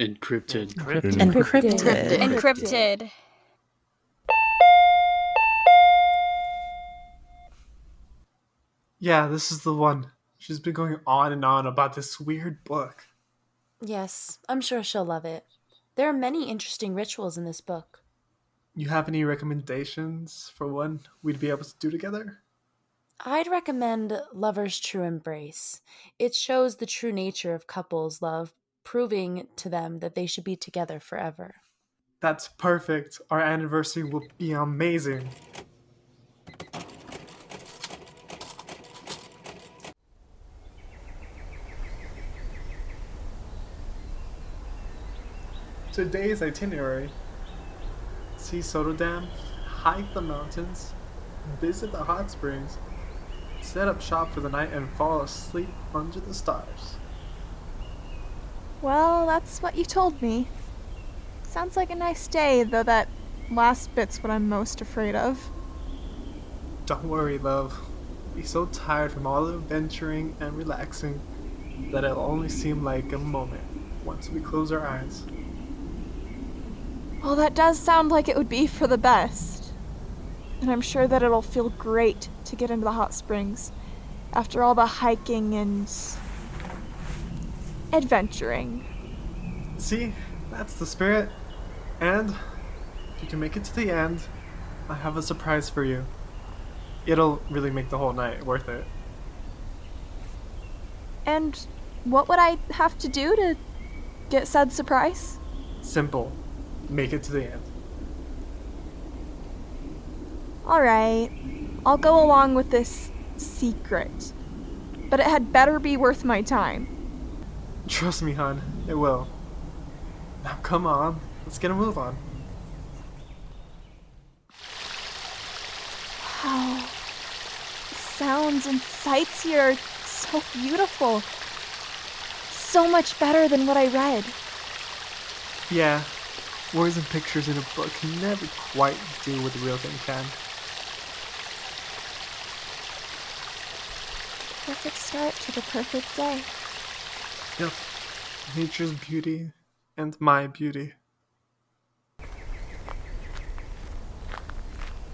Encrypted. Encrypted. Encrypted. Encrypted. Yeah, this is the one. She's been going on and on about this weird book. Yes, I'm sure she'll love it. There are many interesting rituals in this book. You have any recommendations for one we'd be able to do together? I'd recommend Lover's True Embrace. It shows the true nature of couples' love, proving to them that they should be together forever. That's perfect. Our anniversary will be amazing. Today's itinerary see Soto Dam, hike the mountains, visit the hot springs, set up shop for the night, and fall asleep under the stars. Well, that's what you told me. Sounds like a nice day, though that last bit's what I'm most afraid of. Don't worry, love. Be so tired from all the adventuring and relaxing that it'll only seem like a moment once we close our eyes. Well, that does sound like it would be for the best. And I'm sure that it'll feel great to get into the hot springs after all the hiking and adventuring. See, that's the spirit. And if you can make it to the end, I have a surprise for you. It'll really make the whole night worth it. And what would I have to do to get said surprise? Simple. Make it to the end. Alright, I'll go along with this secret. But it had better be worth my time. Trust me, hon, it will. Now come on, let's get a move on. Wow. The sounds and sights here are so beautiful. So much better than what I read. Yeah, words and pictures in a book can never quite do what the real thing can. Perfect start to the perfect day. Yep. Nature's beauty and my beauty.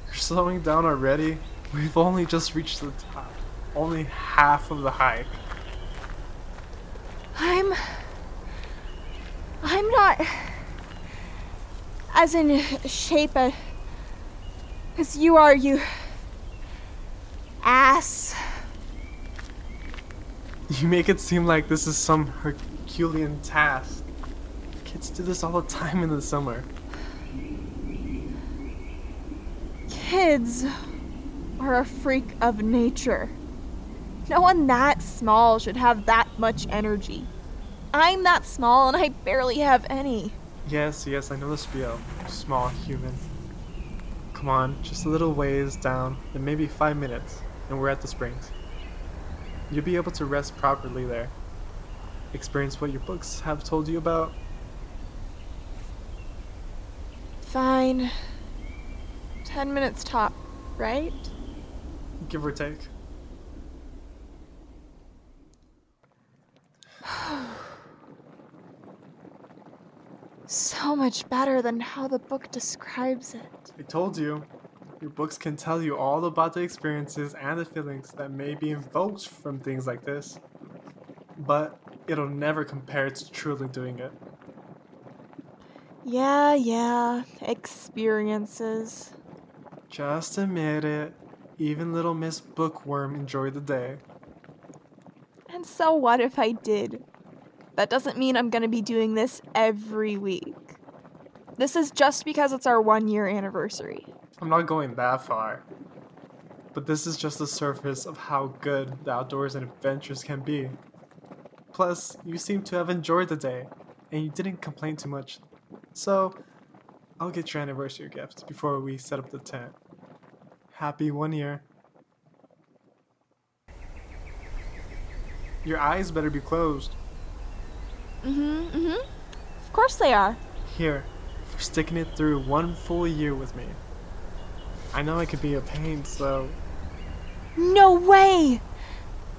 You're slowing down already? We've only just reached the top. Only half of the hike. I'm. I'm not. As in shape as you are, you. ass. You make it seem like this is some Herculean task. Kids do this all the time in the summer. Kids are a freak of nature. No one that small should have that much energy. I'm that small and I barely have any. Yes, yes, I know the spiel. Small human. Come on, just a little ways down, and maybe five minutes, and we're at the springs. You'll be able to rest properly there. Experience what your books have told you about. Fine. Ten minutes top, right? Give or take. So much better than how the book describes it. I told you. Your books can tell you all about the experiences and the feelings that may be invoked from things like this. But it'll never compare to truly doing it. Yeah, yeah, experiences. Just admit it. Even little Miss Bookworm enjoyed the day. And so what if I did? That doesn't mean I'm gonna be doing this every week. This is just because it's our one year anniversary. I'm not going that far. But this is just the surface of how good the outdoors and adventures can be. Plus, you seem to have enjoyed the day, and you didn't complain too much. So, I'll get your anniversary gift before we set up the tent. Happy one year. Your eyes better be closed. Mm hmm, mm hmm. Of course they are. Here, for sticking it through one full year with me. I know I could be a pain, so No way!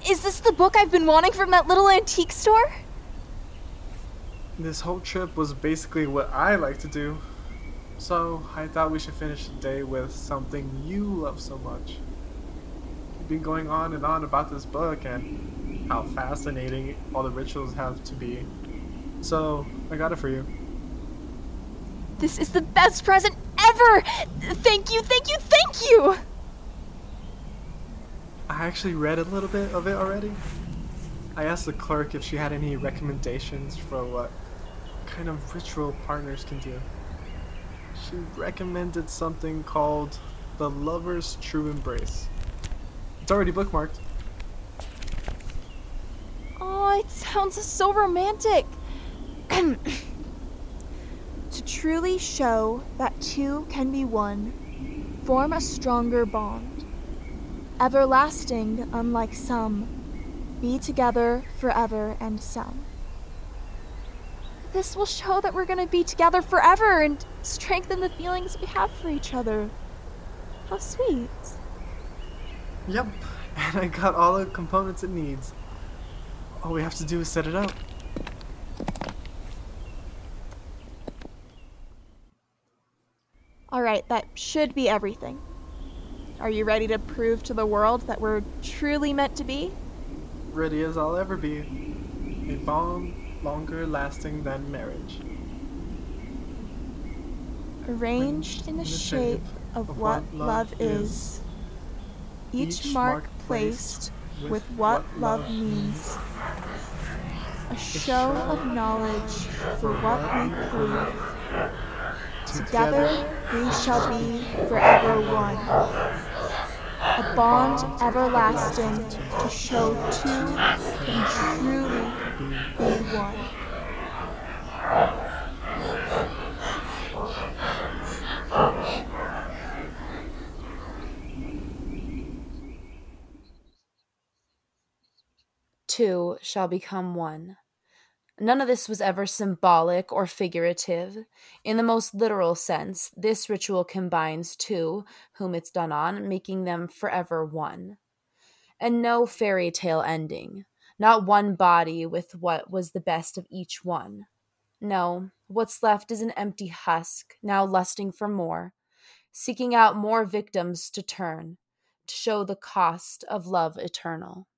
Is this the book I've been wanting from that little antique store? This whole trip was basically what I like to do. So I thought we should finish the day with something you love so much. You've been going on and on about this book and how fascinating all the rituals have to be. So I got it for you. This is the best present ever! Thank you, thank you, thank you! I actually read a little bit of it already. I asked the clerk if she had any recommendations for what kind of ritual partners can do. She recommended something called the Lover's True Embrace. It's already bookmarked. Oh, it sounds so romantic. truly show that two can be one, form a stronger bond. Everlasting, unlike some, be together forever and some. This will show that we're going to be together forever and strengthen the feelings we have for each other. How sweet. Yep, and I got all the components it needs. All we have to do is set it up. Alright, that should be everything. Are you ready to prove to the world that we're truly meant to be? Ready as I'll ever be. A bond longer lasting than marriage. Arranged in the shape of what love is, each mark placed with what love means. A show of knowledge for what we prove. Together we shall be forever one. A bond everlasting to show two can truly be one. Two shall become one. None of this was ever symbolic or figurative. In the most literal sense, this ritual combines two, whom it's done on, making them forever one. And no fairy tale ending, not one body with what was the best of each one. No, what's left is an empty husk, now lusting for more, seeking out more victims to turn, to show the cost of love eternal.